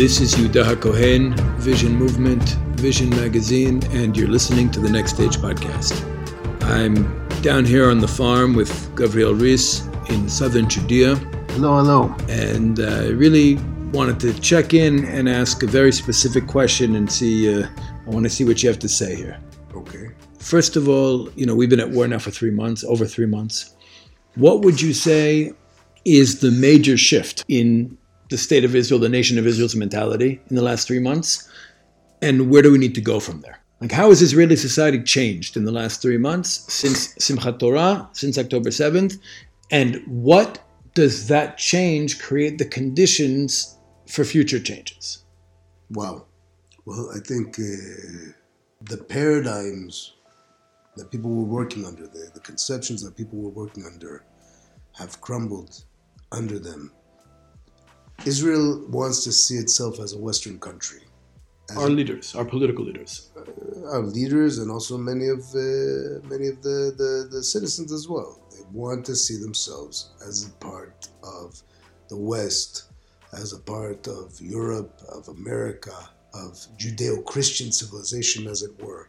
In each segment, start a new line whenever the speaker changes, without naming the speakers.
This is Yehuda HaKohen, Vision Movement, Vision Magazine, and you're listening to the Next Stage podcast. I'm down here on the farm with Gavriel Reiss in southern Judea.
Hello, hello.
And I uh, really wanted to check in and ask a very specific question and see, uh, I want to see what you have to say here.
Okay.
First of all, you know, we've been at war now for three months, over three months. What would you say is the major shift in the state of Israel, the nation of Israel's mentality in the last three months? And where do we need to go from there? Like, how has Israeli society changed in the last three months since Simchat Torah, since October 7th? And what does that change create the conditions for future changes?
Wow. Well, I think uh, the paradigms that people were working under, the, the conceptions that people were working under, have crumbled under them. Israel wants to see itself as a Western country.
our leaders, our political leaders,
uh, our leaders, and also many of uh, many of the, the, the citizens as well. They want to see themselves as a part of the West, as a part of Europe, of America, of Judeo Christian civilization, as it were.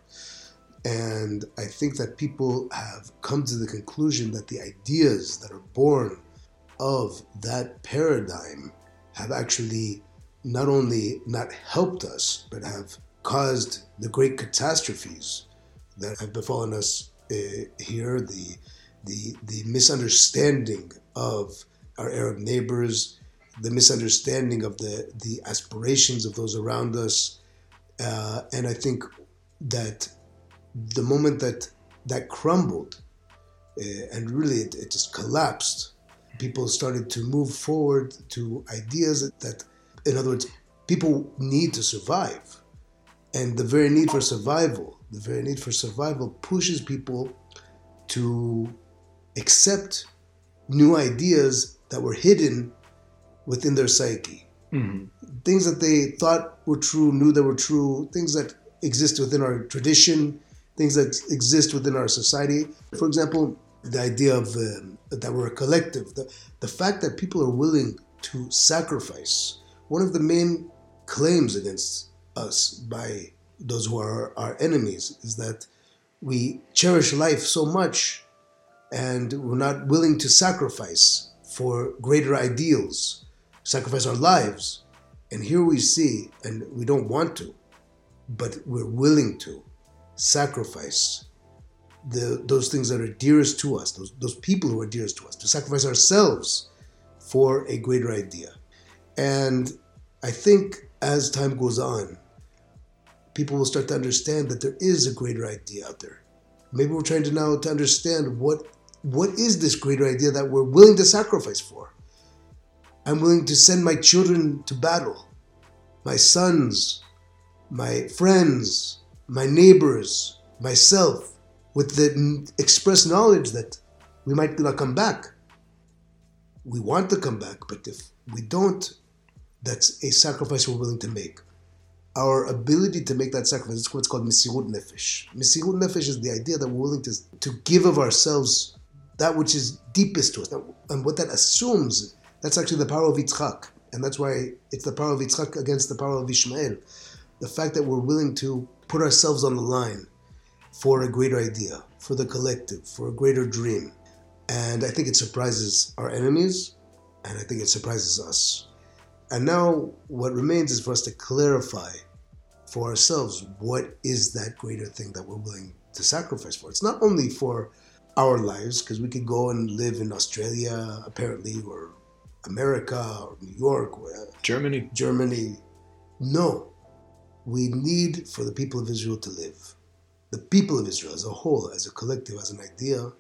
And I think that people have come to the conclusion that the ideas that are born of that paradigm have actually not only not helped us, but have caused the great catastrophes that have befallen us uh, here the, the, the misunderstanding of our Arab neighbors, the misunderstanding of the, the aspirations of those around us. Uh, and I think that the moment that that crumbled uh, and really it, it, just collapsed, people started to move forward to ideas that, that, in other words, people need to survive. And the very need for survival, the very need for survival pushes people to accept new ideas that were hidden within their psyche. Mm-hmm. Things that they thought were true, knew that were true, things that exist within our tradition, things that exist within our society. For example, the idea of um, that we're a collective, the, the fact that people are willing to sacrifice. One of the main claims against us by those who are our enemies is that we cherish life so much and we're not willing to sacrifice for greater ideals, sacrifice our lives. And here we see, and we don't want to, but we're willing to sacrifice the, those things that are dearest to us, those, those people who are dearest to us, to sacrifice ourselves for a greater idea. And I think as time goes on, people will start to understand that there is a greater idea out there. Maybe we're trying to now to understand what what is this greater idea that we're willing to sacrifice for. I'm willing to send my children to battle, my sons, my friends, my neighbors, myself, with the express knowledge that we might not come back. We want to come back, but if we don't, that's a sacrifice we're willing to make. Our ability to make that sacrifice is what's called Mesirut Nefesh. Mesirut Nefesh is the idea that we're willing to, to give of ourselves that which is deepest to us. and what that assumes, that's actually the power of Yitzchak. And that's why it's the power of Yitzchak against the power of Ishmael. The fact that we're willing to put ourselves on the line for a greater idea, for the collective, for a greater dream. And I think it surprises our enemies, and I think it surprises us. And now, what remains is for us to clarify for ourselves what is that greater thing that we're willing to sacrifice for. It's not only for our lives, because we could go and live in Australia, apparently, or America, or New York, or uh,
Germany.
Germany. No, we need for the people of Israel to live. The people of Israel as a whole, as a collective, as an idea,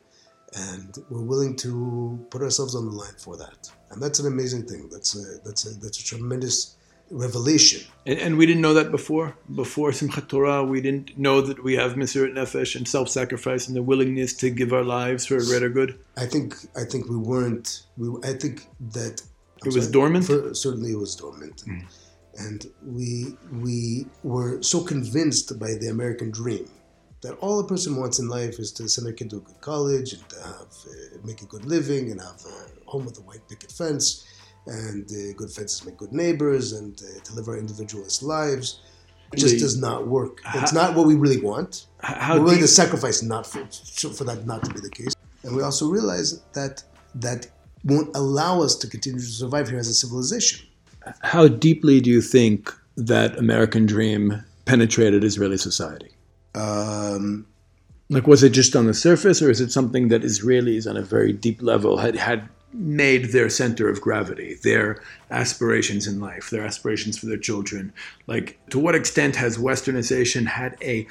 and we're willing to put ourselves on the line for that. And that's an amazing thing. That's a, that's a, that's a tremendous revelation.
And, and, we didn't know that before. Before Simchat Torah, we didn't know that we have Mesirut Nefesh and self-sacrifice and the willingness to give our lives for a greater good.
I think I think we weren't. We I think that
I'm it was sorry, dormant.
For, certainly, it was dormant. Mm and we we were so convinced by the American dream that all a person wants in life is to send their kid to a good college and to have uh, make a good living and have a home with a white picket fence, and uh, good fences make good neighbors, and uh, to live our individualist lives. It just does not work. It's not what we really want.
How
We're willing to sacrifice not for, for that not to be the case. And we also realize that that won't allow us to continue to survive here as a civilization.
how deeply do you think that American dream penetrated Israeli society?
Um,
Like, was it just on the surface, or is it something that Israelis on a very deep level had, had made their center of gravity, their aspirations in life, their aspirations for their children? Like, to what extent has westernization had a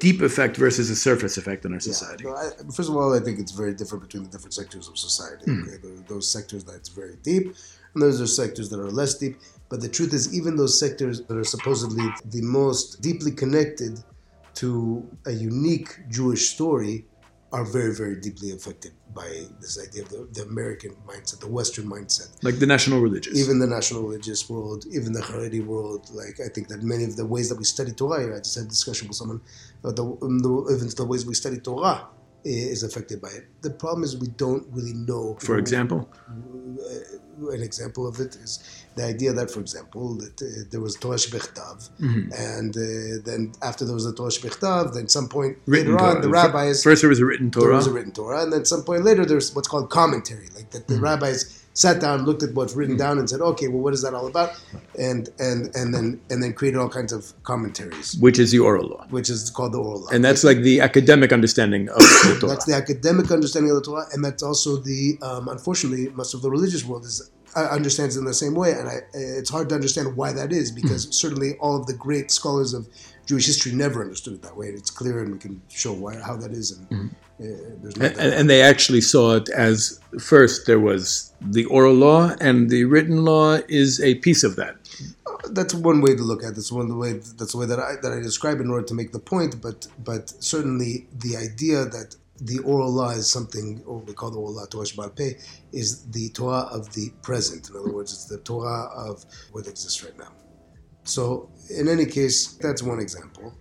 deep effect versus a surface effect on our society?
No, I, first of all, I think it's very different between the different sectors of society. Okay? There are those sectors that's very deep, and those are sectors that are less deep. But the truth is, even those sectors that are supposedly the most deeply connected to a unique Jewish story are very, very deeply affected by this idea of the, the American mindset, the Western mindset
Like the national religious.
even the national religious world, even the Haredi world. Like I think that many of the ways that we study Torah, I just had a discussion with someone, about the, um, the, even the ways we study Torah is affected by it. The problem is we don't really know.
for example,
Uh, an example of it is the idea that, for example, that uh, there was Torah Shebechtav,
Mm-hmm.
and uh, then after there was the Torah Shebechtav, then some point
written
later
Torah.
on, the rabbis
First, there was a written Torah.
there was a written Torah, and then some point later, there's what's called commentary, like that the rabbis sat down, looked at what's written down, and said, "Okay, well, what is that all about?" And and and then and then created all kinds of commentaries,
which is the oral law.
which is called the oral law.
And that's like the academic understanding of the Torah.
That's the academic understanding of the Torah, and that's also the um, unfortunately most of the religious world is uh, understands in the same way, and I, it's hard to understand why that is because certainly all of the great scholars of Jewish history never understood it that way, and it's clear, and we can show why how that is, and uh, there's no
and, and they actually saw it as first there was the oral law, and the written law is a piece of that.
that's one way to look at it. That's one way. That's the way that I that I describe in order to make the point. But but certainly the idea that the oral law is something, or we call the oral law Torah Shebal Peh, is the Torah of the present. In other words, it's the Torah of what exists right now. So in any case, that's one example.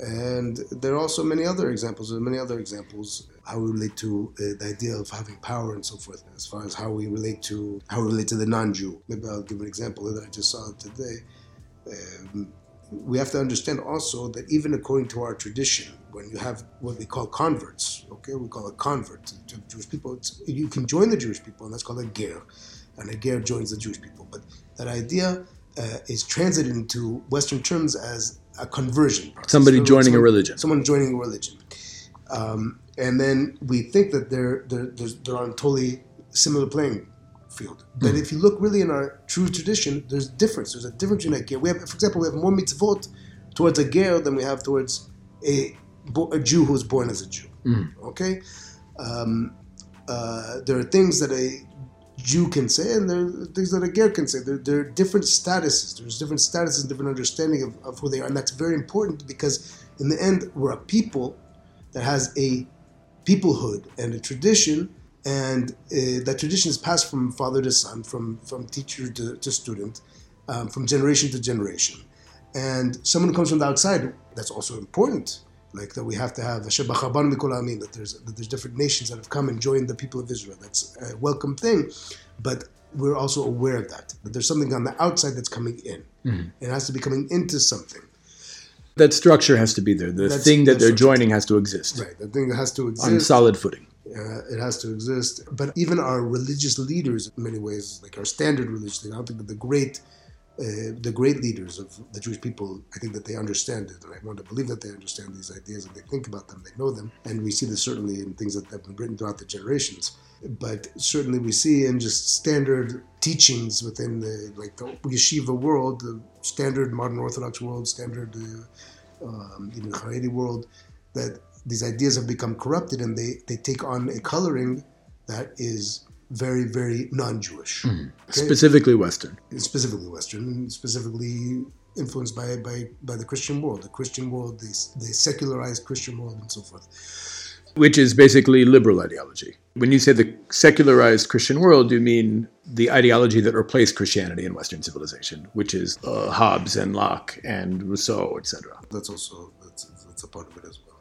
And there are also many other examples. There are many other examples how we relate to uh, the idea of having power and so forth, as far as how we relate to how we relate to the non-Jew. Maybe I'll give an example that I just saw today. Um, we have to understand also that even according to our tradition, when you have what we call converts, okay, we call a convert to, Jewish people, you can join the Jewish people, and that's called a ger, and a ger joins the Jewish people. But that idea uh, is translated into Western terms as a conversion process.
Somebody
words,
joining a religion.
Someone joining a religion. Um, and then we think that they're, they're, they're, on a totally similar playing field. But if you look really in our true tradition, there's difference. There's a difference between a ger. We have, for example, we have more mitzvot towards a ger than we have towards a, a Jew who's born as a Jew. Okay? Um, uh, there are things that a Jew can say, and there are things that a ger can say. There, there are different statuses. There's different statuses, and different understanding of, of who they are, and that's very important because in the end, we're a people that has a peoplehood and a tradition, and uh, that tradition is passed from father to son, from from teacher to, to student, um, from generation to generation. And someone who comes from the outside, that's also important. Like that, we have to have Asher b'chaban mikol ha'amim, that there's that there's different nations that have come and joined the people of Israel. That's a welcome thing, but we're also aware of that. That there's something on the outside that's coming in. It has to be coming into something.
That structure has to be there. The
That's-
thing that they're joining has to exist
Right. The thing that has to exist.
on solid footing.
Uh, it has to exist. But even our religious leaders, in many ways, like our standard religious leaders, I don't think that the great, uh, the great leaders of the Jewish people, I think that they understand it, and I want to believe that they understand these ideas and they think about them, they know them, and we see this certainly in things that have been written throughout the generations. But certainly we see in just standard teachings within the like the yeshiva world, the standard modern Orthodox world, standard uh, um, even Haredi world, that these ideas have become corrupted and they, they take on a coloring that is very, very non Jewish. Okay?
Specifically Western.
Specifically Western, specifically influenced by, by, by the Christian world, the Christian world, the, the secularized Christian world, and so forth.
Which is basically liberal ideology. When you say the secularized Christian world, you mean the ideology that replaced Christianity in Western civilization, which is uh, Hobbes and Locke and Rousseau, etc.
That's also that's, that's a part of it as well.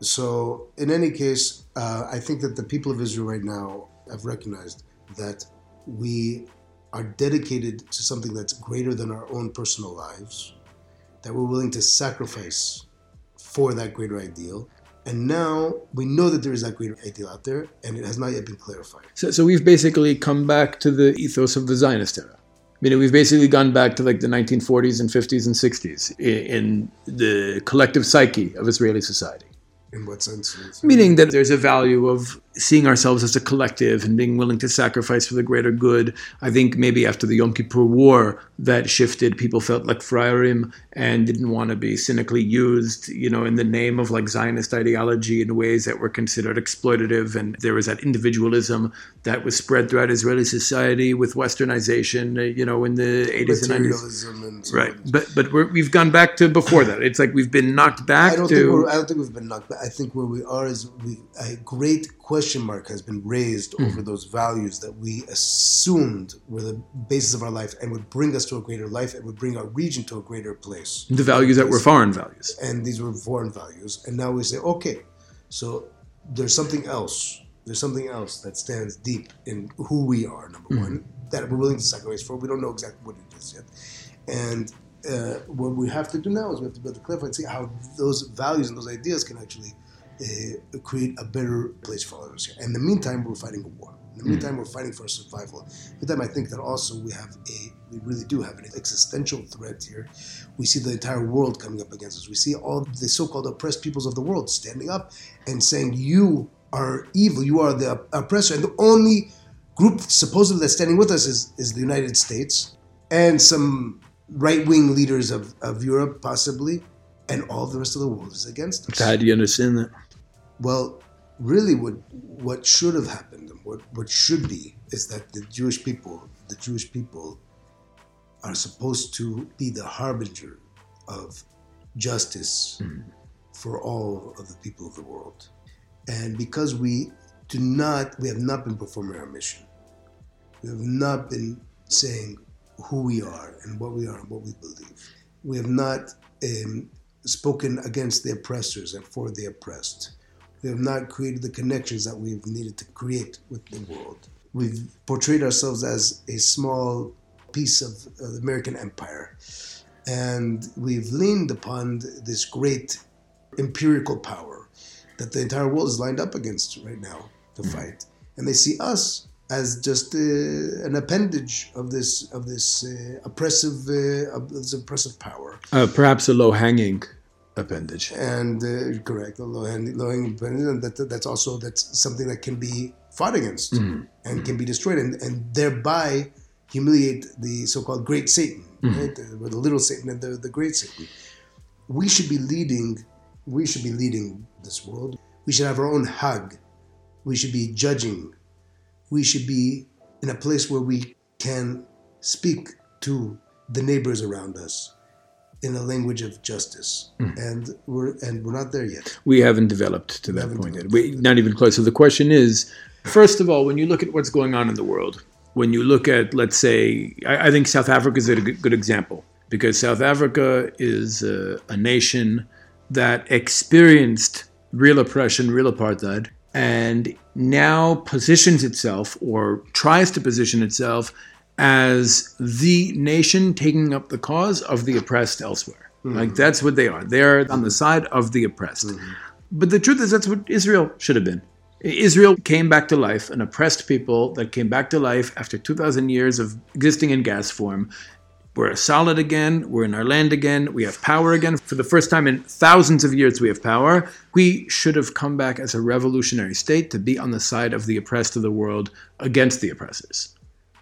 So, in any case, uh, I think that the people of Israel right now have recognized that we are dedicated to something that's greater than our own personal lives, that we're willing to sacrifice for that greater ideal. And now we know that there is that greater ideal out there, and it has not yet been clarified.
So, so we've basically come back to the ethos of the Zionist era. Meaning we've basically gone back to like the 1940s and 50s and 60s in, in the collective psyche of Israeli society.
In what sense?
Meaning that there's a value of seeing ourselves as a collective and being willing to sacrifice for the greater good. I think maybe after the Yom Kippur War, that shifted. People felt like freirim and didn't want to be cynically used, you know, in the name of like Zionist ideology in ways that were considered exploitative. And there was that individualism that was spread throughout Israeli society with westernization, uh, you know, in the 80s and 90s.
And so
right. But but we have gone back to before that. It's like we've been knocked back
I don't
to.
Think we're, I don't think we've been knocked back. I think where we are is we, a great question mark has been raised
Hmm.
over those values that we assumed were the basis of our life and would bring us to a greater life and would bring our region to a greater place.
the values that were foreign values.
And these were foreign values. And now we say, okay, so there's something else. There's something else that stands deep in who we are, number one, that we're willing to sacrifice for. We don't know exactly what it is yet. And uh, what we have to do now is we have to build to clarify and see how those values and those ideas can actually uh, create a better place for us here. In the meantime, we're fighting a war. In the meantime, we're fighting for survival. In the meantime, I think that also we have a, we really do have an existential threat here. We see the entire world coming up against us. We see all the so-called oppressed peoples of the world standing up and saying, "You are evil. You are the oppressor." And the only group supposedly that's standing with us is, is the United States and some right-wing leaders of, of Europe, possibly, and all the rest of the world is against us.
How do you understand that?
Well, really, what what should have happened, and what what should be, is that the Jewish people, the Jewish people, are supposed to be the harbinger of justice for all of the people of the world, and because we do not, we have not been performing our mission. We have not been saying who we are and what we are and what we believe. We have not um, spoken against the oppressors and for the oppressed. We have not created the connections that we've needed to create with the world. We've portrayed ourselves as a small piece of, of the American empire. And we've leaned upon this great empirical power that the entire world is lined up against right now to fight. And they see us as just uh, an appendage of this of this uh, oppressive uh, of this oppressive power.
Uh, perhaps a low hanging appendage.
And uh, correct, low hanging low hanging appendage, and that that's also that's something that can be fought against and can be destroyed, and, and thereby humiliate the so-called great Satan, right? The, or the little Satan and the, the great Satan. We should be leading. We should be leading this world. We should have our own hug. We should be judging we should be in a place where we can speak to the neighbors around us in the language of justice hmm. and we're and we're not there yet
We haven't developed to that point yet. We, not even close. So the question is, first of all, when you look at what's going on in the world, when you look at, let's say, I, I think South Africa is a good, good example because South Africa is a, a nation that experienced real oppression, real apartheid, and now positions itself or tries to position itself as the nation taking up the cause of the oppressed elsewhere. Mm-hmm. Like that's what they are. They're on the side of the oppressed. Mm-hmm. But the truth is, that's what Israel should have been. Israel came back to life, an oppressed people that came back to life after 2,000 years of existing in gas form. We're solid again. We're in our land again. We have power again. For the first time in thousands of years, we have power. We should have come back as a revolutionary state to be on the side of the oppressed of the world against the oppressors.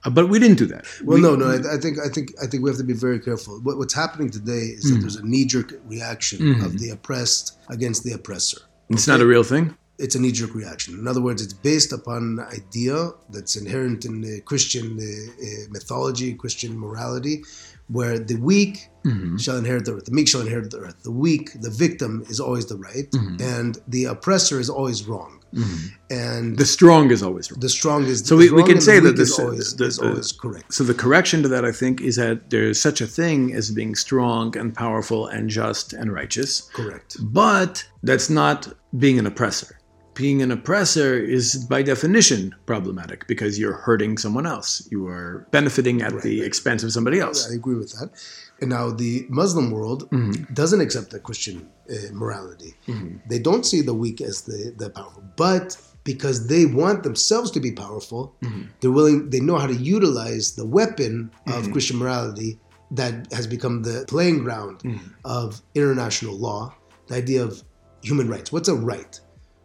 Uh, but we didn't do that.
well
We-
no no I, I think i think i think we have to be very careful what, what's happening today is that there's a knee-jerk reaction of the oppressed against the oppressor
It's not a real thing.
it's a knee-jerk reaction. In other words, it's based upon an idea that's inherent in the Christian uh, uh, mythology, Christian morality, where the weak mm-hmm. shall inherit the earth. The meek shall inherit the earth. The weak, the victim, is always the right, mm-hmm. and the oppressor is always wrong. Mm-hmm. And
The strong is always wrong.
the strong is
So we- we can say
the
that this-
is always,
the-
is
the-
always correct.
So the correction to that, I think, is that there's such a thing as being strong and powerful and just and righteous.
Correct.
But that's not being an oppressor. Being an oppressor is by definition problematic because you're hurting someone else. You are benefiting at right. the expense of somebody else.
I agree with that. And now the Muslim world mm-hmm. doesn't accept the Christian uh, morality. Mm-hmm. They don't see the weak as the, the powerful. But because they want themselves to be powerful, mm-hmm. they're willing, they know how to utilize the weapon of mm-hmm. Christian morality that has become the playing ground mm-hmm. of international law, the idea of human rights. What's a right?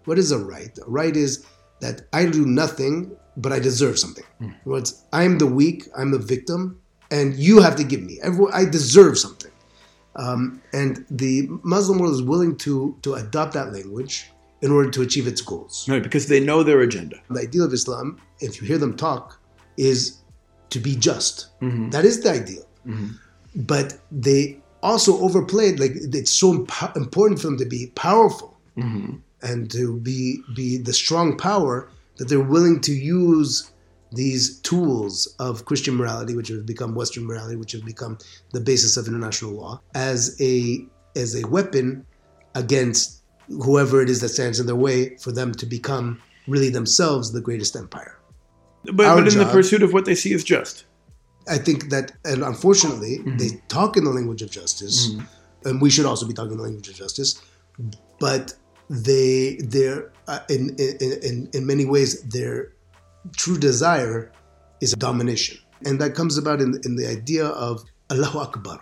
What is a right? A right is that I do nothing, but I deserve something. Mm. Words, I'm the weak, I'm the victim, and you have to give me. Everyone, I deserve something. Um, and the Muslim world is willing to to adopt that language in order to achieve its goals.
Right, because they know their agenda.
The ideal of Islam, if you hear them talk, is to be just. Mm-hmm. That is the ideal. Mm-hmm. But they also overplayed, like it's so imp- important for them to be powerful mm-hmm. And to be be the strong power that they're willing to use these tools of Christian morality, which have become Western morality, which have become the basis of international law, as a as a weapon against whoever it is that stands in their way for them to become really themselves the greatest empire.
But, but in job, the pursuit of what they see as just.
I think that, and unfortunately, mm-hmm. they talk in the language of justice, mm-hmm. and we should also be talking in the language of justice. But they, they're uh, in, in in many ways, their true desire is domination, and that comes about in in the idea of Allahu Akbar.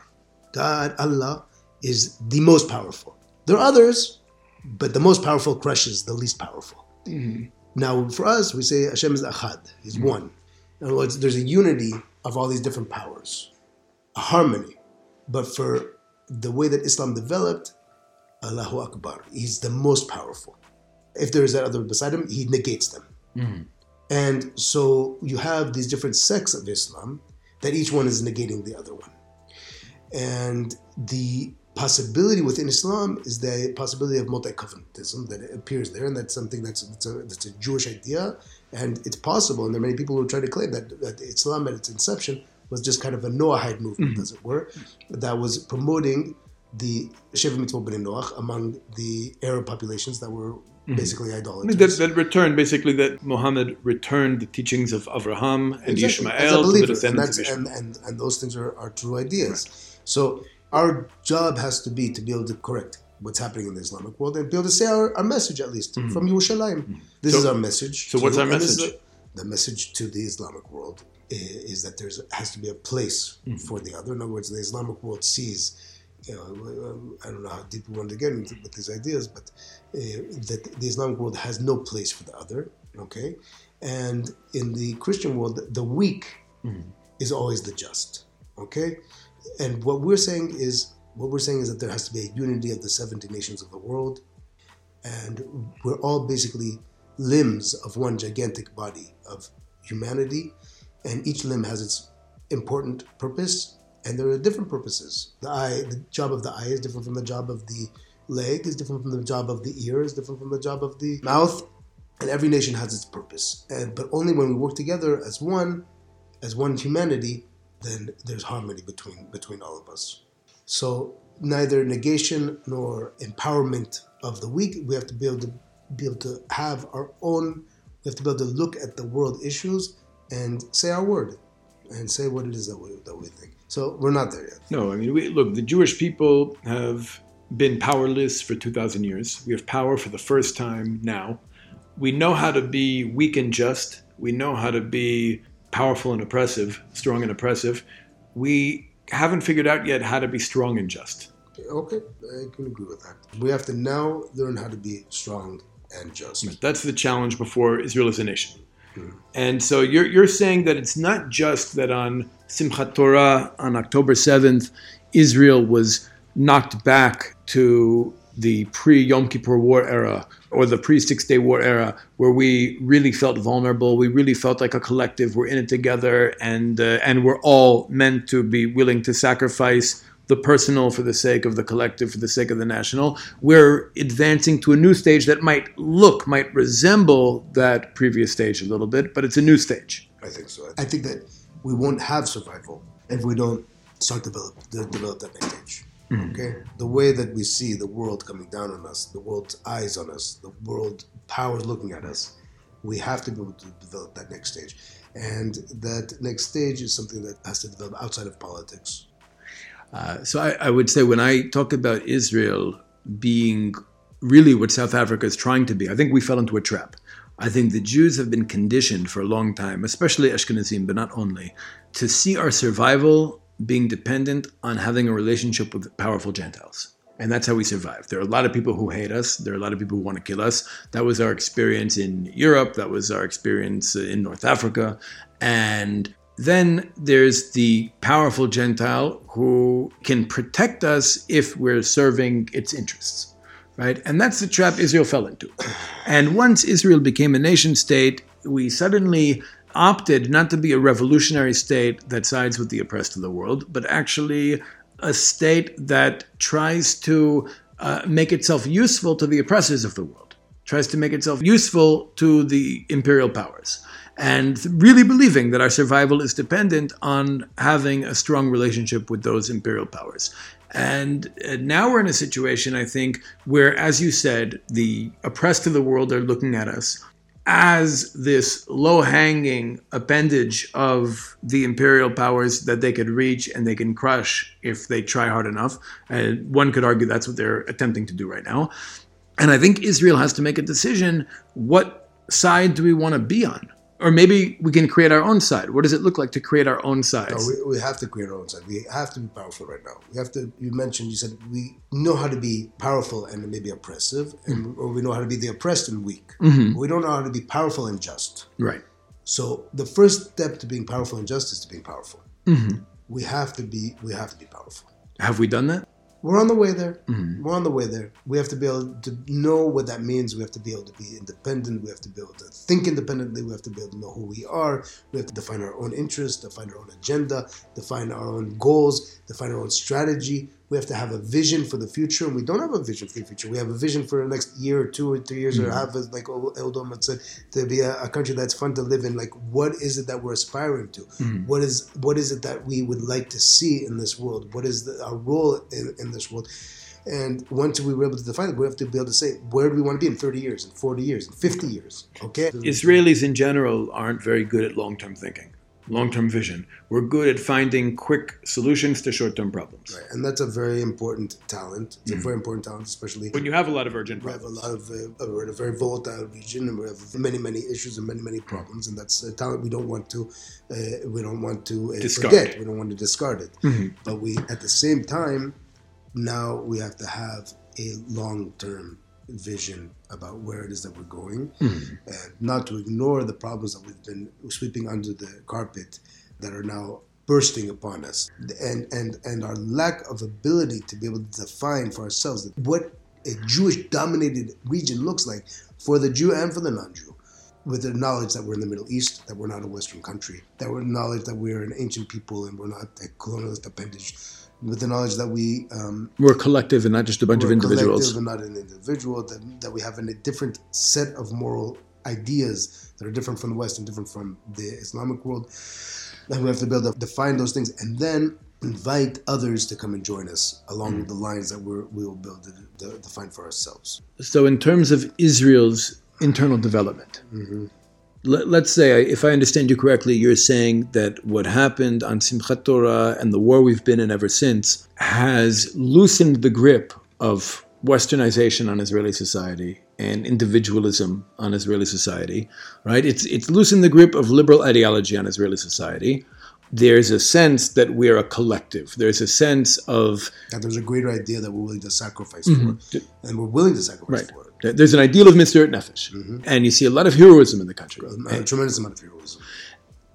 God, Allah is the most powerful. There are others, but the most powerful crushes the least powerful. Mm-hmm. Now, for us, we say Hashem is Ahad, He's mm-hmm. one. In other words, there's a unity of all these different powers, a harmony. But for the way that Islam developed, Allahu Akbar, He's the most powerful. If there is that other beside Him, He negates them. Mm-hmm. And so you have these different sects of Islam that each one is negating the other one. And the possibility within Islam is the possibility of multi-covenantism that appears there, and that's something that's, that's, a, that's a Jewish idea and it's possible, and there are many people who try to claim that, that Islam at its inception was just kind of a Noahide movement, mm-hmm. as it were, that was promoting the Sheva Mitzvot B'nai Noach among the Arab populations that were mm-hmm. basically idolaters.
That, that, returned, basically, that Muhammad returned the teachings of Abraham and exactly. Ishmael to the descendants
and, of and, and, and, those things are, are true ideas. Right. So our job has to be to be able to correct what's happening in the Islamic world and be able to say our, our message at least mm-hmm. from Yerushalayim. Mm-hmm. This so, is our message.
So what's our message?
the message to the Islamic world is, is that there has to be a place mm-hmm. for the other. In other words, the Islamic world sees, you know, I don't know how deep we want to get into with these ideas, but uh, that the Islamic world has no place for the other. Okay, and in the Christian world, the weak mm-hmm. is always the just. Okay, and what we're saying is what we're saying is that there has to be a unity of the 70 nations of the world, and we're all basically limbs of one gigantic body of humanity, and each limb has its important purpose, and there are different purposes. The eye, the job of the eye is different from the job of the leg, is different from the job of the ear, is different from the job of the mouth, and every nation has its purpose. And but only when we work together as one, as one humanity, then there's harmony between between all of us. So neither negation nor empowerment of the weak. We have to be able to be able to have our own. We have to be able to look at the world issues and say our word and say what it is that we that we think. So we're not there yet.
No, I mean, we, look, the Jewish people have been powerless for two thousand years. We have power for the first time now. We know how to be weak and just. We know how to be powerful and oppressive, strong and oppressive. We haven't figured out yet how to be strong and just.
Okay, I can agree with that. We have to now learn how to be strong and just.
That's the challenge before Israel is a nation. And so you're, you're saying that it's not just that on Simchat Torah on October 7th, Israel was knocked back to the pre Yom Kippur War era or the pre Six Day War era, where we really felt vulnerable, we really felt like a collective, we're in it together, and uh, and we're all meant to be willing to sacrifice the personal for the sake of the collective, for the sake of the national. We're advancing to a new stage that might look, might resemble that previous stage a little bit, but it's a new stage.
I think so. I think that we won't have survival if we don't start develop develop that next stage. Mm-hmm. Okay, the way that we see the world coming down on us, the world's eyes on us, the world powers looking at us, we have to be able to develop that next stage, and that next stage is something that has to develop outside of politics.
Uh, so I, I would say when I talk about Israel being really what South Africa is trying to be, I think we fell into a trap. I think the Jews have been conditioned for a long time, especially Ashkenazim, but not only, to see our survival being dependent on having a relationship with powerful Gentiles. And that's how we survive. There are a lot of people who hate us. There are a lot of people who want to kill us. That was our experience in Europe. That was our experience in North Africa. And then there's the powerful Gentile who can protect us if we're serving its interests, right? And that's the trap Israel fell into. And once Israel became a nation state, we suddenly opted not to be a revolutionary state that sides with the oppressed of the world, but actually a state that tries to uh, make itself useful to the oppressors of the world, tries to make itself useful to the imperial powers, and really believing that our survival is dependent on having a strong relationship with those imperial powers. And uh, now we're in a situation, I think, where, as you said, the oppressed of the world are looking at us as this low hanging appendage of the imperial powers that they could reach and they can crush if they try hard enough. And one could argue that's what they're attempting to do right now. And I think Israel has to make a decision what side do we want to be on? Or maybe we can create our own side. What does it look like to create our own side?
No, we, we, have to create our own side. We have to be powerful right now. We have to. You mentioned. You said we know how to be powerful and maybe oppressive, and mm-hmm. or we know how to be the oppressed and weak. Mm-hmm. We don't know how to be powerful and just.
Right.
So the first step to being powerful and just is to being powerful. Mm-hmm. We have to be. We have to be powerful.
Have we done that?
We're on the way there. Mm-hmm. We're on the way there. We have to be able to know what that means. We have to be able to be independent. We have to be able to think independently. We have to be able to know who we are. We have to define our own interests, define our own agenda, define our own goals, define our own strategy. We have to have a vision for the future, and we don't have a vision for the future. We have a vision for the next year or two or three years, mm-hmm. or have, like said, to be a, a, country that's fun to live in. Like, what is it that we're aspiring to? Mm-hmm. What is what is it that we would like to see in this world? What is the, our role in, in this world? And once we were able to define it, we have to be able to say, where do we want to be in 30 years, in 40 years, in 50 years? Okay?
Israelis in general aren't very good at long term thinking long term vision. We're good at finding quick solutions to short term problems.
Right. And that's a very important talent. It's mm-hmm. a very important talent, especially
when you have a lot of urgent
we
problems.
We have a lot of, uh, we're in a very volatile region and we have many, many issues and many, many problems. And that's a talent we don't want to, uh, we don't want to uh, forget. We don't want to discard it. Mm-hmm. But we, at the same time, now we have to have a long term vision about where it is that we're going mm-hmm. and not to ignore the problems that we've been sweeping under the carpet that are now bursting upon us and and and our lack of ability to be able to define for ourselves what a Jewish dominated region looks like for the Jew and for the non-Jew with the knowledge that we're in the Middle East, that we're not a Western country, that we're knowledge that we're an ancient people and we're not a colonialist appendage with the knowledge that we um,
we're collective and not just a bunch of individuals.
Collective and not an individual. That that we have a different set of moral ideas that are different from the West and different from the Islamic world. And we have to be able to define those things, and then invite others to come and join us along mm. the lines that we're, we will build to define for ourselves.
So, in terms of Israel's internal development. Mm-hmm let, us say, if I understand you correctly, you're saying that what happened on Simchat Torah and the war we've been in ever since has loosened the grip of westernization on Israeli society and individualism on Israeli society, right? It's, it's loosened the grip of liberal ideology on Israeli society. There's a sense that we're a collective. There's a sense of.
That there's a greater idea that we're willing to sacrifice mm-hmm. for. And we're willing to sacrifice right. for it.
There's an ideal of Mesirat Nefesh, mm-hmm. and you see a lot of heroism in the country.
A, tremendous amount of heroism.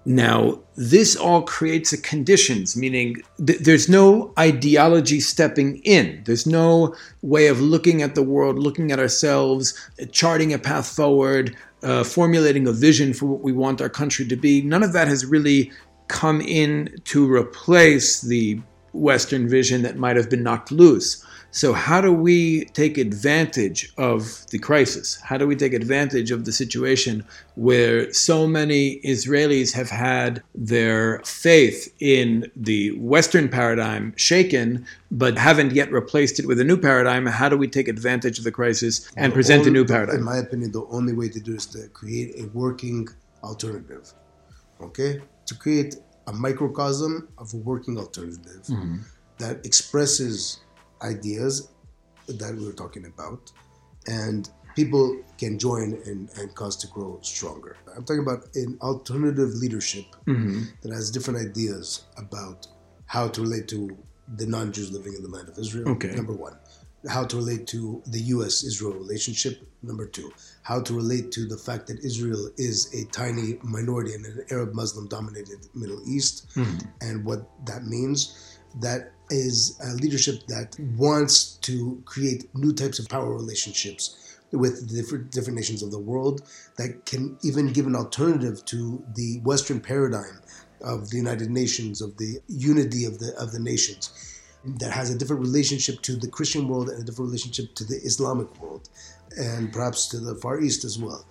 Now, this all creates a conditions, meaning th- there's no ideology stepping in. There's no way of looking at the world, looking at ourselves, charting a path forward, uh, formulating a vision for what we want our country to be. None of that has really come in to replace the Western vision that might have been knocked loose. So, how do we take advantage of the crisis? How do we take advantage of the situation where so many Israelis have had their faith in the Western paradigm shaken, but haven't yet replaced it with a new paradigm? How do we take advantage of the crisis and
The
present a new paradigm?
In my opinion, the only way to do is to create a working alternative. Okay? To create a microcosm of a working alternative
Mm-hmm.
that expresses ideas that we were talking about and people can join and, and cause to grow stronger. I'm talking about an alternative leadership
Mm-hmm.
that has different ideas about how to relate to the non-Jews living in the land of Israel.
Okay.
Number one, how to relate to the U.S.-Israel relationship. Number two, how to relate to the fact that Israel is a tiny minority in an Arab Muslim-dominated Middle East, and what that means. That is a leadership that wants to create new types of power relationships with the different different nations of the world that can even give an alternative to the Western paradigm of the United Nations, of the unity of the of the nations, that has a different relationship to the Christian world and a different relationship to the Islamic world, and perhaps to the Far East as well.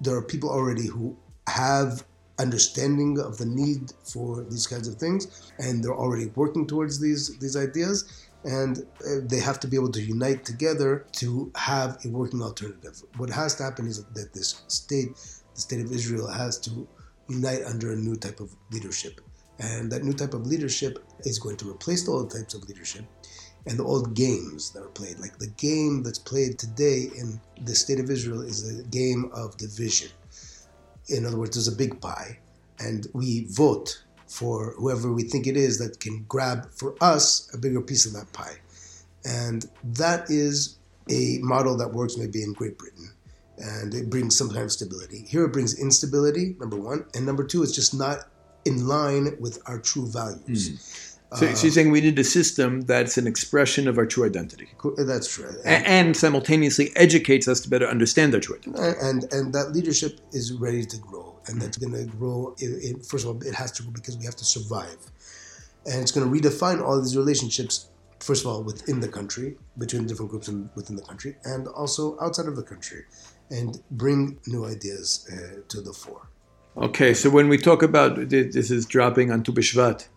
There are people already who have understanding of the need for these kinds of things, and they're already working towards these these ideas. And uh, they have to be able to unite together to have a working alternative. What has to happen is that this state, the state of Israel, has to unite under a new type of leadership. And that new type of leadership is going to replace the old types of leadership and the old games that are played. Like the game that's played today in the state of Israel is a game of division. In other words, there's a big pie, and we vote for whoever we think it is that can grab for us a bigger piece of that pie. And that is a model that works maybe in Great Britain. And it brings some kind of stability. Here it brings instability, number one. And number two, it's just not in line with our true values. Hmm.
So, so you're uh, saying we need a system that's an expression of our true identity
uh, That's true.
a- and simultaneously educates us to better understand our true identity.
and and that leadership is ready to grow and that's mm-hmm. going to grow in, in, first of all it has to grow because we have to survive and it's going to redefine all these relationships first of all within the country between different groups in, within the country and also outside of the country and bring new ideas uh, to the fore
Okay, so when we talk about th- this is dropping on Tu B'Shvat.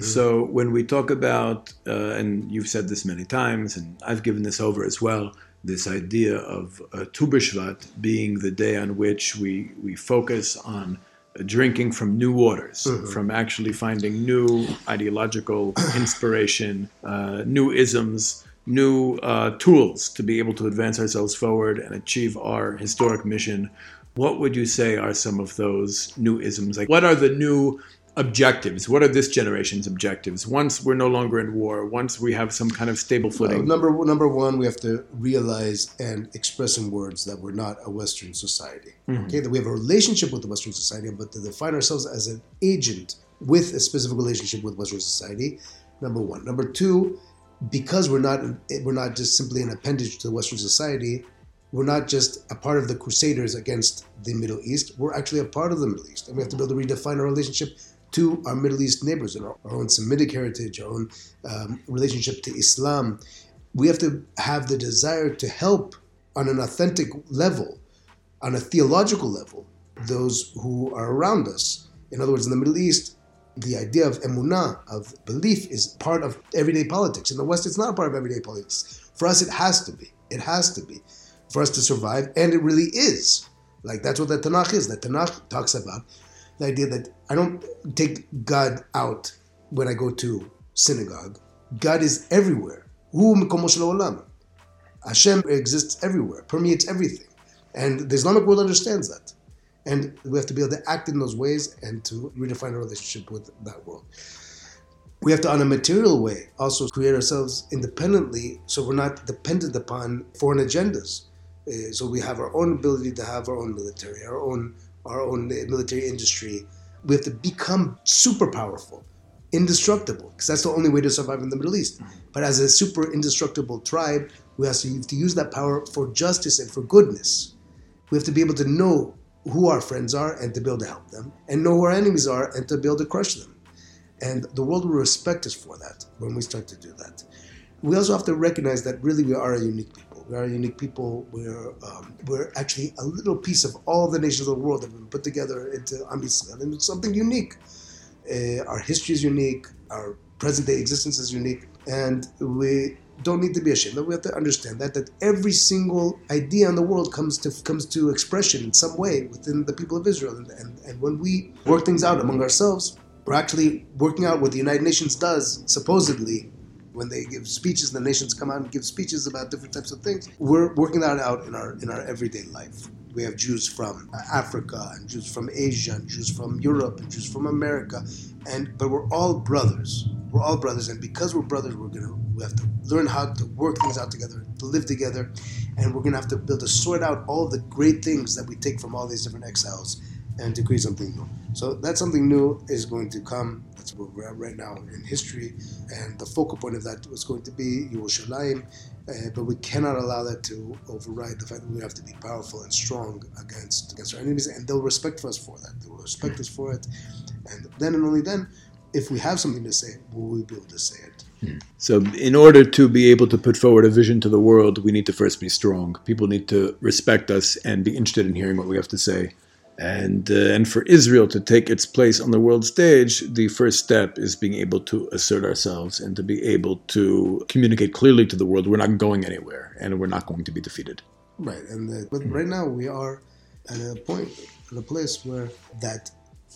So when we talk about, uh, and you've said this many times, and I've given this over as well, this idea of uh, Tu B'Shvat being the day on which we, we focus on uh, drinking from new waters, from actually finding new ideological inspiration, uh, new isms, new uh, tools to be able to advance ourselves forward and achieve our historic mission. What would you say are some of those new isms? Like, what are the new objectives? What are this generation's objectives? Once we're no longer in war, once we have some kind of stable
Uh,
footing.
number number one, we have to realize and express in words that we're not a Western society. Okay, that we have a relationship with the Western society, but to define ourselves as an agent with a specific relationship with Western society. Number one. Number two, because we're not we're not just simply an appendage to the Western society. We're not just a part of the Crusaders against the Middle East. We're actually a part of the Middle East, and we have to be able to redefine our relationship to our Middle East neighbors and our, own Semitic heritage, our own um, relationship to Islam. We have to have the desire to help on an authentic level, on a theological level, those who are around us. In other words, in the Middle East, the idea of emunah, of belief, is part of everyday politics. In the West, it's not part of everyday politics. For us, it has to be. It has to be for us to survive, and it really is. Like that's what the Tanakh is. The Tanakh talks about the idea that I don't take God out when I go to synagogue. God is everywhere. Hashem exists everywhere, permeates everything, and the Islamic world understands that. And we have to be able to act in those ways and to redefine our relationship with that world. We have to, on a material way, also create ourselves independently so we're not dependent upon foreign agendas. Uh, so we have our own ability to have our own military, our own our own military industry. We have to become super powerful, indestructible, because that's the only way to survive in the Middle East. Mm-hmm. But as a super indestructible tribe, we have to, have to use that power for justice and for goodness. We have to be able to know who our friends are and to be able to help them, and know who our enemies are and to be able to crush them. And the world will respect us for that when we start to do that. we also have to recognize that really we are a unique people. We are a unique people. We're um, we're actually a little piece of all the nations of the world that have been put together into Am Yisrael, and it's something unique. Uh, our history is unique. Our present day existence is unique, and we don't need to be ashamed. We have to understand that that every single idea in the world comes to comes to expression in some way within the people of Israel, and and, and when we work things out among ourselves, we're actually working out what the United Nations does supposedly when they give speeches, the nations come out and give speeches about different types of things. We're working that out in our in our everyday life. We have Jews from Africa and Jews from Asia and Jews from Europe and Jews from America, and but we're all brothers. We're all brothers, and because we're brothers, we're gonna we have to learn how to work things out together, to live together, and we're gonna have to build to sort out all the great things that we take from all these different exiles and to create something new. So that's something new is going to come. That's where we're at right now in history, and the focal point of that was going to be Yerushalayim. Uh, but we cannot allow that to override the fact that we have to be powerful and strong against against our enemies, and they'll respect us for that. They will respect us for it, and then and only then, if we have something to say, will we be able to say it.
So, in order to be able to put forward a vision to the world, we need to first be strong. People need to respect us and be interested in hearing what we have to say. And, uh, and for Israel to take its place on the world stage, the first step is being able to assert ourselves and to be able to communicate clearly to the world we're not going anywhere and we're not going to be defeated.
Right, and the, but mm-hmm. right now we are at a point, at a place where that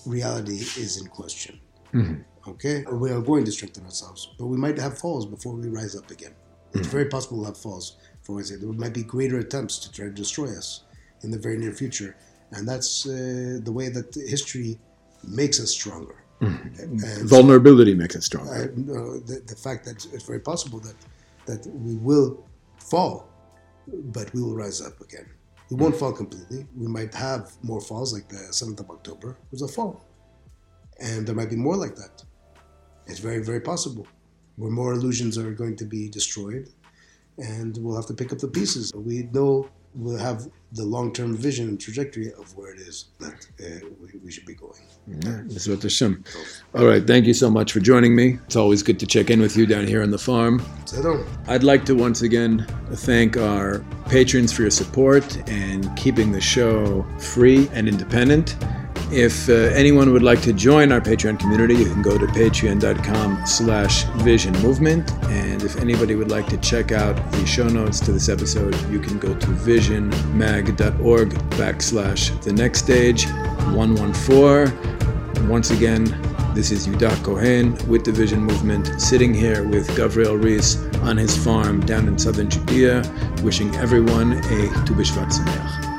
reality is in question. Mm-hmm. Okay, we are going to strengthen ourselves, but we might have falls before we rise up again. It's mm-hmm. very possible we'll have falls. For example, there might be greater attempts to try to destroy us in the very near future, and that's uh, the way that history makes us stronger. Mm-hmm. And so-
Vulnerability makes us stronger.
I, no, the, the fact that it's very possible that that we will fall, but we will rise up again. We won't mm. fall completely. We might have more falls, like the seventh of October was a fall, and there might be more like that. It's very, very possible, where more illusions are going to be destroyed, and we'll have to pick up the pieces. We know we'll have the long-term vision and trajectory of where it is that uh, we, we should be going.
Hashem. All right, thank you so much for joining me. It's always good to check in with you down here on the farm. I'd like to once again thank our patrons for your support and keeping the show free and independent. If uh, anyone would like to join our Patreon community, you can go to patreon.com slash vision movement. And if anybody would like to check out the show notes to this episode, you can go to visionmag.org backslash the next stage 114. Once again, this is Yehuda HaKohen with the Vision Movement, sitting here with Gavriel Reiss on his farm down in southern Judea, wishing everyone a Tu Sameach.